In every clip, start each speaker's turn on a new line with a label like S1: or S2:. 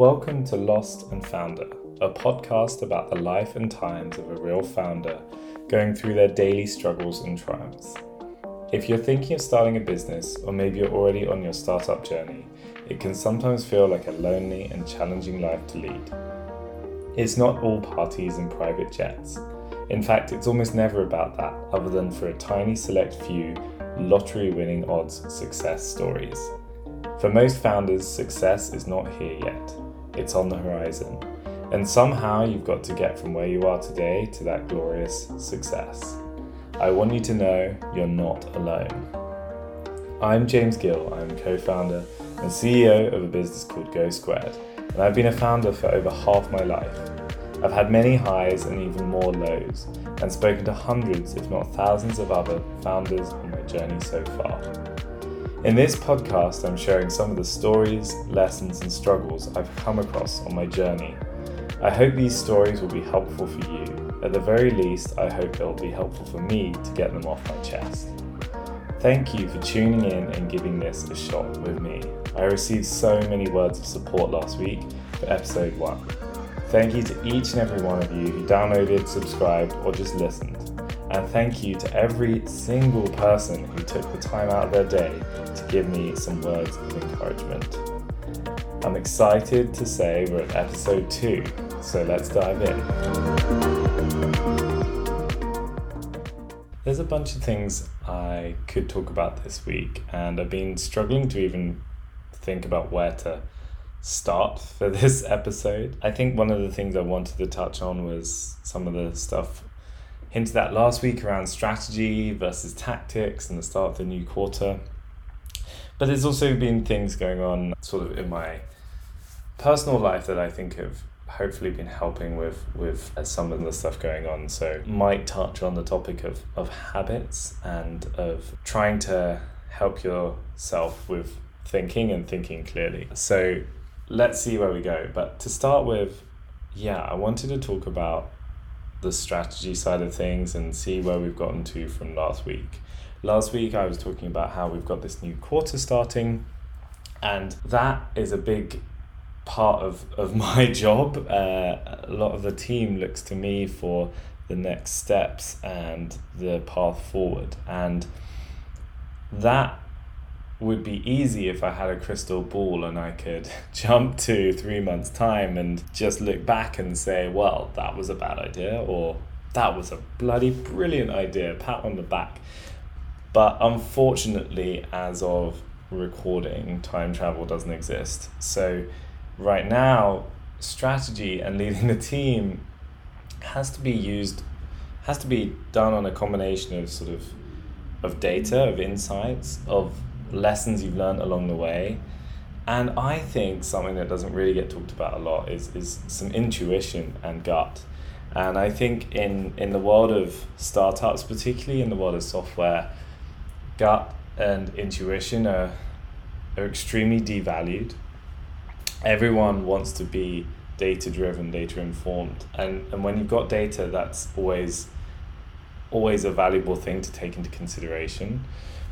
S1: Welcome to Lost and Founder, a podcast about the life and times of a real founder going through their daily struggles and triumphs. If you're thinking of starting a business, or maybe you're already on your startup journey, it can sometimes feel like a lonely and challenging life to lead. It's not all parties and private jets. In fact, it's almost never about that, other than for a tiny select few lottery winning odds success stories. For most founders, success is not here yet, it's on the horizon. And somehow you've got to get from where you are today to that glorious success. I want you to know you're not alone. I'm James Gill, I'm co founder and CEO of a business called GoSquared, and I've been a founder for over half my life. I've had many highs and even more lows, and spoken to hundreds, if not thousands, of other founders on my journey so far. In this podcast, I'm sharing some of the stories, lessons, and struggles I've come across on my journey. I hope these stories will be helpful for you. At the very least, I hope it'll be helpful for me to get them off my chest. Thank you for tuning in and giving this a shot with me. I received so many words of support last week for episode 1. Thank you to each and every one of you who downloaded, subscribed, or just listened. And thank you to every single person who took the time out of their day to give me some words of encouragement. I'm excited to say we're at episode 2, so let's dive in. There's a bunch of things I could talk about this week, and I've been struggling to even think about where to start for this episode. I think one of the things I wanted to touch on was some of the stuff hinted at last week around strategy versus tactics and the start of the new quarter. But there's also been things going on sort of in my personal life that I think have hopefully been helping with with some of the stuff going on. So might touch on the topic of, of habits and of trying to help yourself with thinking and thinking clearly. So let's see where we go. But to start with, yeah, I wanted to talk about the strategy side of things and see where we've gotten to from last week. Last week, I was talking about how we've got this new quarter starting, and that is a big part of, of my job. Uh, a lot of the team looks to me for the next steps and the path forward, and that would be easy if I had a crystal ball and I could jump to three months' time and just look back and say, well, that was a bad idea, or that was a bloody brilliant idea, pat on the back. But unfortunately, as of recording, time travel doesn't exist. So, right now, strategy and leading the team has to be used, has to be done on a combination of sort of of data, of insights, of lessons you've learned along the way. And I think something that doesn't really get talked about a lot is, is some intuition and gut. And I think in, in the world of startups, particularly in the world of software, gut and intuition are, are extremely devalued. Everyone wants to be data driven, data informed. And, and when you've got data, that's always always a valuable thing to take into consideration.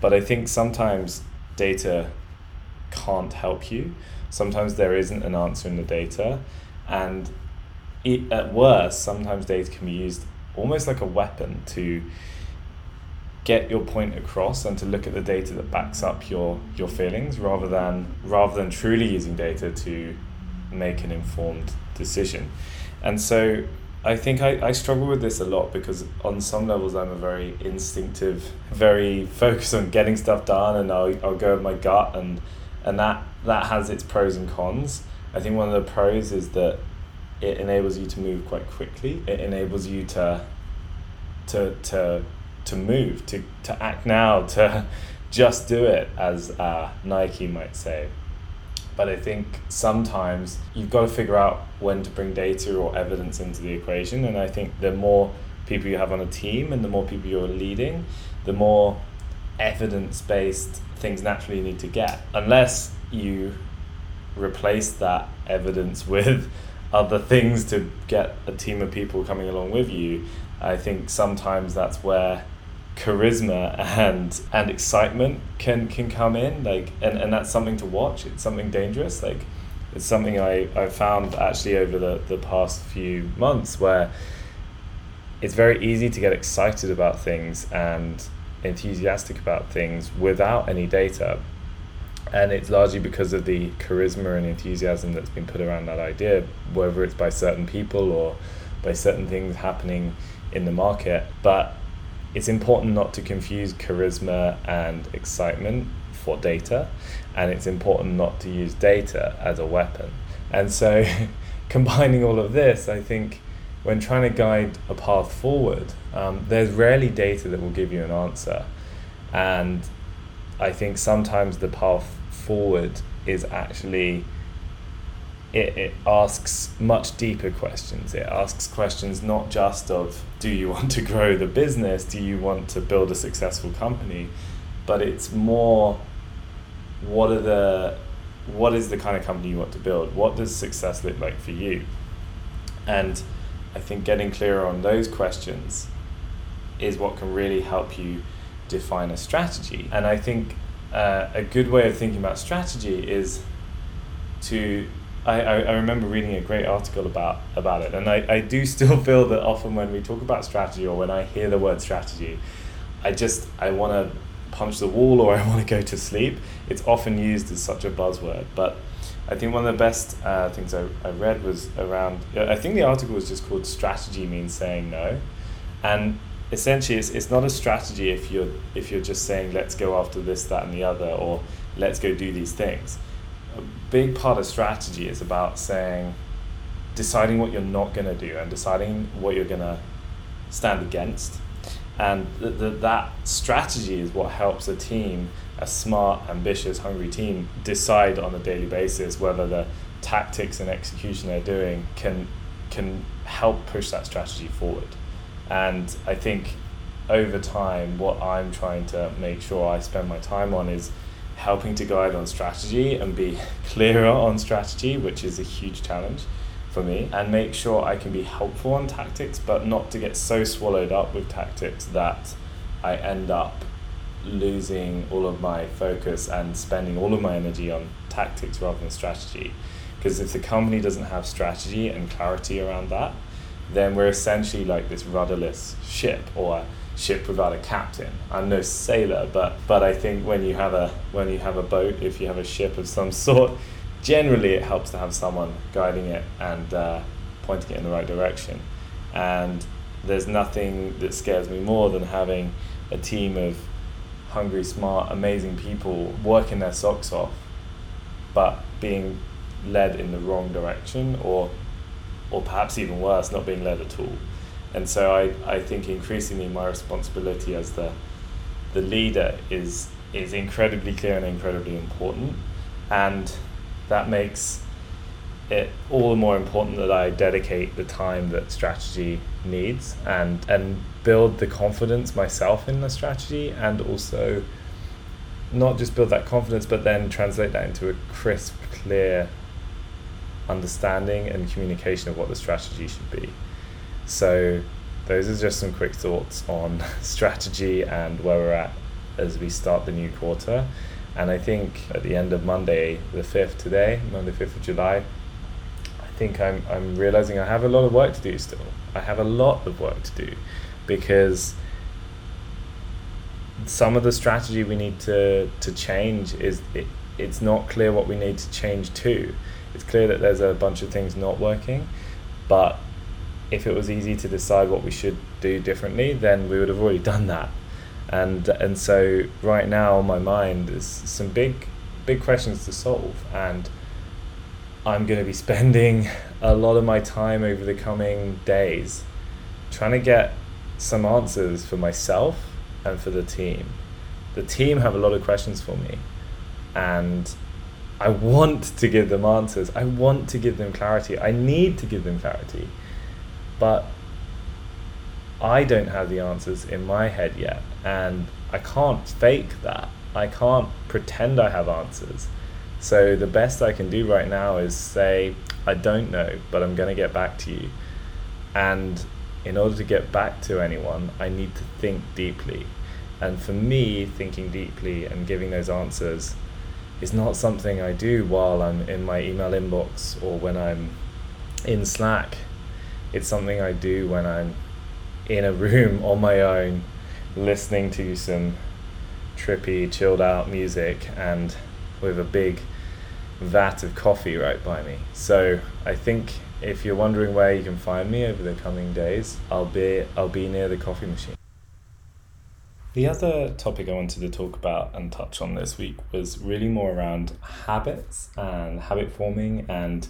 S1: But I think sometimes data can't help you. Sometimes there isn't an answer in the data. And it, at worst, sometimes data can be used almost like a weapon to get your point across and to look at the data that backs up your your feelings rather than rather than truly using data to make an informed decision. And so I think I, I struggle with this a lot because on some levels I'm a very instinctive, very focused on getting stuff done and I'll, I'll go with my gut and and that that has its pros and cons. I think one of the pros is that it enables you to move quite quickly. It enables you to to to to move, to, to act now, to just do it as uh, Nike might say. But I think sometimes you've got to figure out when to bring data or evidence into the equation. And I think the more people you have on a team and the more people you're leading, the more evidence based things naturally need to get. Unless you replace that evidence with other things to get a team of people coming along with you, I think sometimes that's where charisma and and excitement can can come in like and, and that's something to watch it's something dangerous like it's something I, I found actually over the, the past few months where it's very easy to get excited about things and enthusiastic about things without any data. And it's largely because of the charisma and enthusiasm that's been put around that idea, whether it's by certain people or by certain things happening in the market. But it's important not to confuse charisma and excitement for data, and it's important not to use data as a weapon. And so, combining all of this, I think when trying to guide a path forward, um, there's rarely data that will give you an answer. And I think sometimes the path forward is actually, it, it asks much deeper questions. It asks questions not just of do you want to grow the business, do you want to build a successful company, but it's more what are the what is the kind of company you want to build? What does success look like for you? And I think getting clearer on those questions is what can really help you define a strategy. And I think uh, a good way of thinking about strategy is to. I, I, I remember reading a great article about, about it, and I, I do still feel that often when we talk about strategy or when I hear the word strategy, I just I want to punch the wall or I want to go to sleep. It's often used as such a buzzword, but I think one of the best uh, things I, I read was around, I think the article was just called Strategy Means Saying No. And essentially, it's, it's not a strategy if you're, if you're just saying, let's go after this, that, and the other, or let's go do these things. A big part of strategy is about saying, deciding what you're not going to do and deciding what you're going to stand against. And th- th- that strategy is what helps a team a smart, ambitious, hungry team decide on a daily basis whether the tactics and execution they're doing can can help push that strategy forward. And I think over time, what I'm trying to make sure I spend my time on is helping to guide on strategy and be clearer on strategy, which is a huge challenge for me, and make sure I can be helpful on tactics, but not to get so swallowed up with tactics that I end up losing all of my focus and spending all of my energy on tactics rather than strategy. Because if the company doesn't have strategy and clarity around that, then we're essentially like this rudderless ship or ship without a captain. I'm no sailor, but but I think when you have a when you have a boat, if you have a ship of some sort, generally it helps to have someone guiding it and uh, pointing it in the right direction. And there's nothing that scares me more than having a team of hungry, smart, amazing people working their socks off, but being led in the wrong direction or or perhaps even worse, not being led at all. And so I, I think increasingly my responsibility as the the leader is is incredibly clear and incredibly important. And that makes it all the more important that I dedicate the time that strategy needs and and build the confidence myself in the strategy and also not just build that confidence but then translate that into a crisp clear understanding and communication of what the strategy should be so those are just some quick thoughts on strategy and where we're at as we start the new quarter and i think at the end of monday the 5th today monday 5th of july I think I'm, I'm realizing I have a lot of work to do still. I have a lot of work to do because some of the strategy we need to, to change is it, it's not clear what we need to change to. It's clear that there's a bunch of things not working, but if it was easy to decide what we should do differently, then we would have already done that. And and so right now on my mind is some big big questions to solve and I'm going to be spending a lot of my time over the coming days trying to get some answers for myself and for the team. The team have a lot of questions for me, and I want to give them answers. I want to give them clarity. I need to give them clarity. But I don't have the answers in my head yet, and I can't fake that. I can't pretend I have answers. So the best I can do right now is say, I don't know, but I'm going to get back to you. And in order to get back to anyone, I need to think deeply. And for me, thinking deeply and giving those answers is not something I do while I'm in my email inbox or when I'm in Slack. It's something I do when I'm in a room on my own, listening to some trippy, chilled out music and with a big vat of coffee right by me. So I think if you're wondering where you can find me over the coming days, I'll be I'll be near the coffee machine. The other topic I wanted to talk about and touch on this week was really more around habits and habit forming and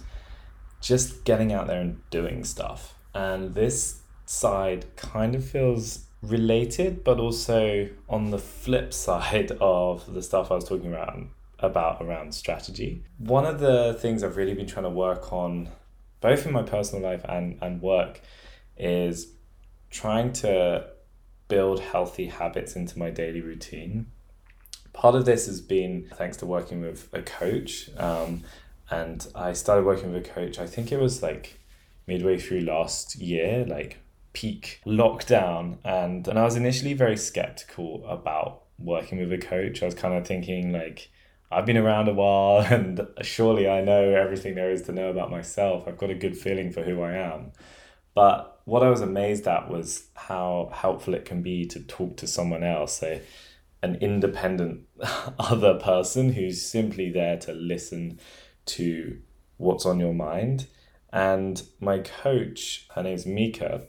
S1: just getting out there and doing stuff. And this side kind of feels related, but also on the flip side of the stuff I was talking about about around strategy. One of the things I've really been trying to work on, both in my personal life and, and work, is trying to build healthy habits into my daily routine. Part of this has been thanks to working with a coach. Um, and I started working with a coach, I think it was like midway through last year, like peak lockdown. And, and I was initially very skeptical about working with a coach. I was kind of thinking, like, I've been around a while and surely I know everything there is to know about myself. I've got a good feeling for who I am. But what I was amazed at was how helpful it can be to talk to someone else, a, an independent other person who's simply there to listen to what's on your mind. And my coach, her name's Mika,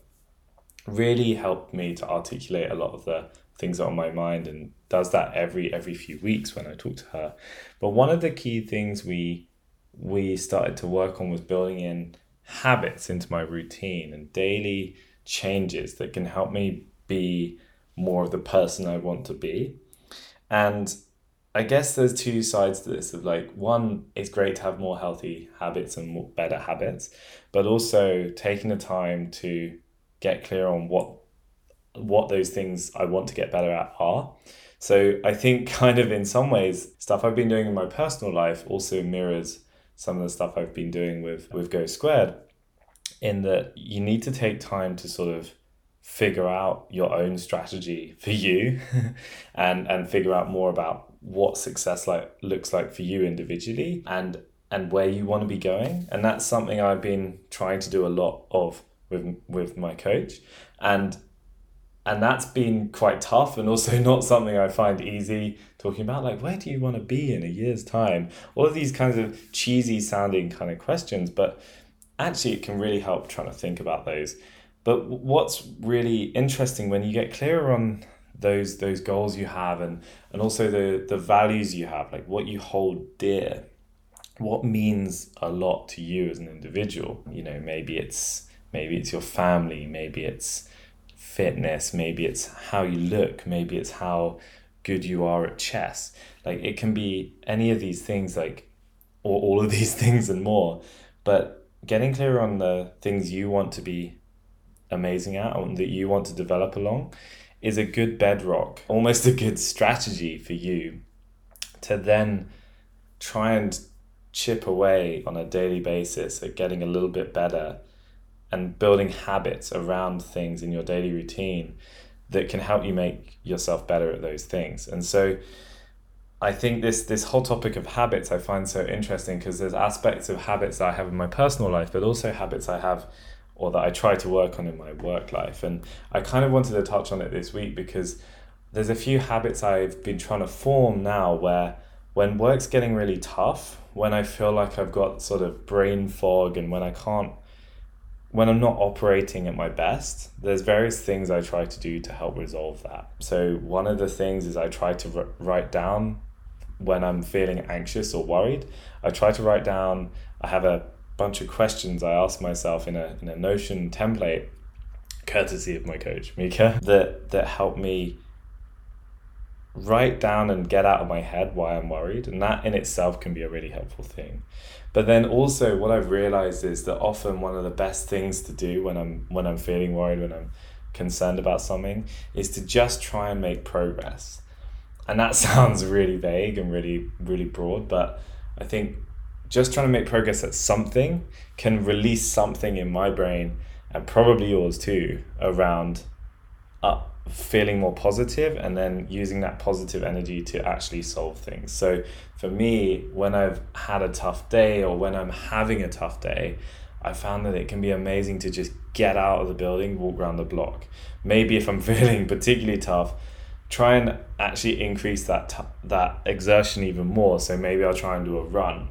S1: really helped me to articulate a lot of the things on my mind and does that every every few weeks when I talk to her. But one of the key things we we started to work on was building in habits into my routine and daily changes that can help me be more of the person I want to be. And I guess there's two sides to this of like one it's great to have more healthy habits and more better habits, but also taking the time to get clear on what what those things I want to get better at are. So I think kind of in some ways stuff I've been doing in my personal life also mirrors some of the stuff I've been doing with with GoSquared, in that you need to take time to sort of figure out your own strategy for you, and and figure out more about what success like looks like for you individually and and where you want to be going and that's something I've been trying to do a lot of with with my coach and and that's been quite tough and also not something I find easy talking about. Like, where do you want to be in a year's time? All of these kinds of cheesy sounding kind of questions, but actually, it can really help trying to think about those. But what's really interesting when you get clearer on those those goals you have and and also the the values you have, like what you hold dear, what means a lot to you as an individual. You know, maybe it's maybe it's your family, maybe it's fitness, maybe it's how you look, maybe it's how good you are at chess. Like it can be any of these things, like, or all of these things and more. But getting clear on the things you want to be amazing at and that you want to develop along is a good bedrock, almost a good strategy for you to then try and chip away on a daily basis at getting a little bit better and building habits around things in your daily routine that can help you make yourself better at those things. And so I think this this whole topic of habits I find so interesting because there's aspects of habits that I have in my personal life, but also habits I have or that I try to work on in my work life. And I kind of wanted to touch on it this week because there's a few habits I've been trying to form now where when work's getting really tough, when I feel like I've got sort of brain fog and when I can't when I'm not operating at my best, there's various things I try to do to help resolve that. So, one of the things is I try to r- write down when I'm feeling anxious or worried. I try to write down, I have a bunch of questions I ask myself in a, in a Notion template, courtesy of my coach, Mika, that, that help me write down and get out of my head why I'm worried. And that in itself can be a really helpful thing. But then also what I've realized is that often one of the best things to do when I'm when I'm feeling worried, when I'm concerned about something, is to just try and make progress. And that sounds really vague and really, really broad, but I think just trying to make progress at something can release something in my brain and probably yours too around uh, feeling more positive and then using that positive energy to actually solve things. So for me, when I've had a tough day or when I'm having a tough day, I found that it can be amazing to just get out of the building, walk around the block. Maybe if I'm feeling particularly tough, try and actually increase that t- that exertion even more. So maybe I'll try and do a run.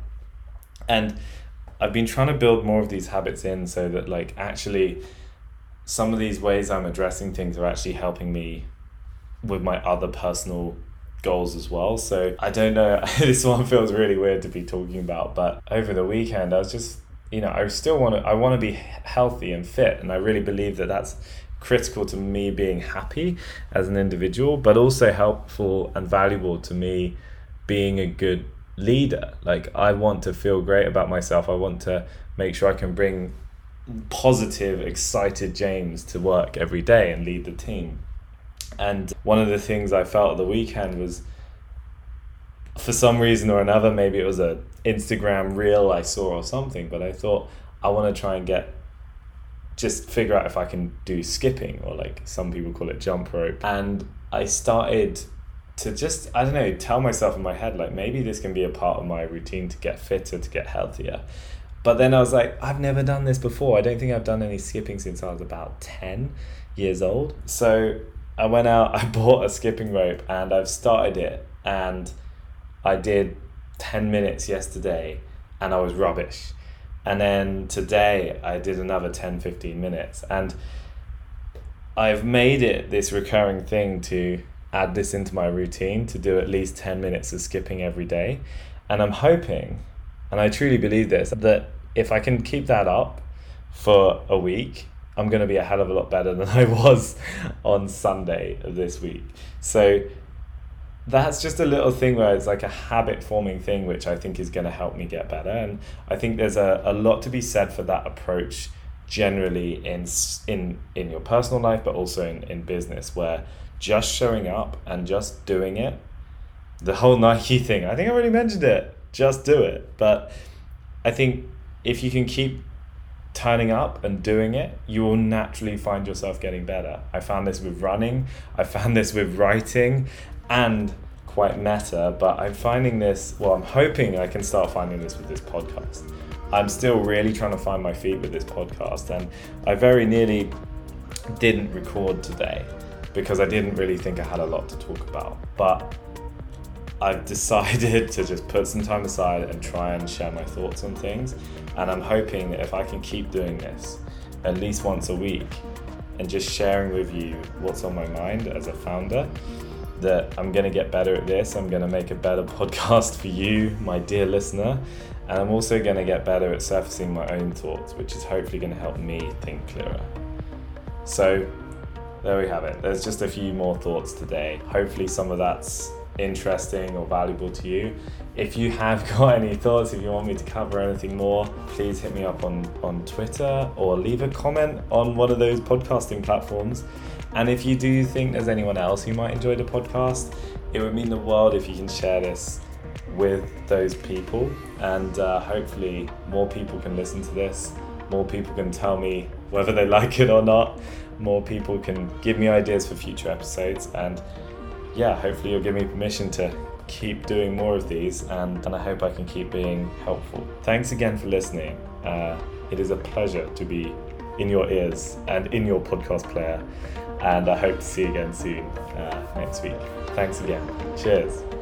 S1: And I've been trying to build more of these habits in so that like actually some of these ways I'm addressing things are actually helping me with my other personal goals as well. So I don't know, this one feels really weird to be talking about, but over the weekend I was just, you know, I still want to, I want to be healthy and fit. And I really believe that that's critical to me being happy as an individual, but also helpful and valuable to me being a good leader. Like I want to feel great about myself. I want to make sure I can bring positive, excited James to work every day and lead the team. And one of the things I felt at the weekend was for some reason or another, maybe it was a Instagram reel I saw or something, but I thought I want to try and get just figure out if I can do skipping or like some people call it jump rope. And I started to just I don't know tell myself in my head like maybe this can be a part of my routine to get fitter to get healthier. But then I was like I've never done this before. I don't think I've done any skipping since I was about 10 years old. So I went out I bought a skipping rope and I've started it. And I did 10 minutes yesterday and I was rubbish. And then today I did another 10 15 minutes. And I've made it this recurring thing to add this into my routine to do at least 10 minutes of skipping every day. And I'm hoping, and I truly believe this, that if I can keep that up for a week, I'm going to be a hell of a lot better than I was on Sunday of this week. So that's just a little thing where it's like a habit forming thing, which I think is going to help me get better. And I think there's a, a lot to be said for that approach generally in in in your personal life but also in, in business where just showing up and just doing it. The whole Nike thing, I think I already mentioned it. Just do it. But I think if you can keep turning up and doing it, you will naturally find yourself getting better. I found this with running, I found this with writing, and quite meta, but I'm finding this, well, I'm hoping I can start finding this with this podcast. I'm still really trying to find my feet with this podcast, and I very nearly didn't record today because I didn't really think I had a lot to talk about. But I've decided to just put some time aside and try and share my thoughts on things. And I'm hoping that if I can keep doing this at least once a week and just sharing with you what's on my mind as a founder, that I'm going to get better at this. I'm going to make a better podcast for you, my dear listener. And I'm also going to get better at surfacing my own thoughts, which is hopefully going to help me think clearer. So, there we have it. There's just a few more thoughts today. Hopefully, some of that's interesting or valuable to you. If you have got any thoughts, if you want me to cover anything more, please hit me up on, on Twitter or leave a comment on one of those podcasting platforms. And if you do think there's anyone else who might enjoy the podcast, it would mean the world if you can share this with those people. And uh, hopefully, more people can listen to this, more people can tell me whether they like it or not more people can give me ideas for future episodes. And yeah, hopefully you'll give me permission to keep doing more of these and, and I hope I can keep being helpful. Thanks again for listening. Uh, it is a pleasure to be in your ears and in your podcast player. And I hope to see you again soon uh, next week. Thanks again. Cheers.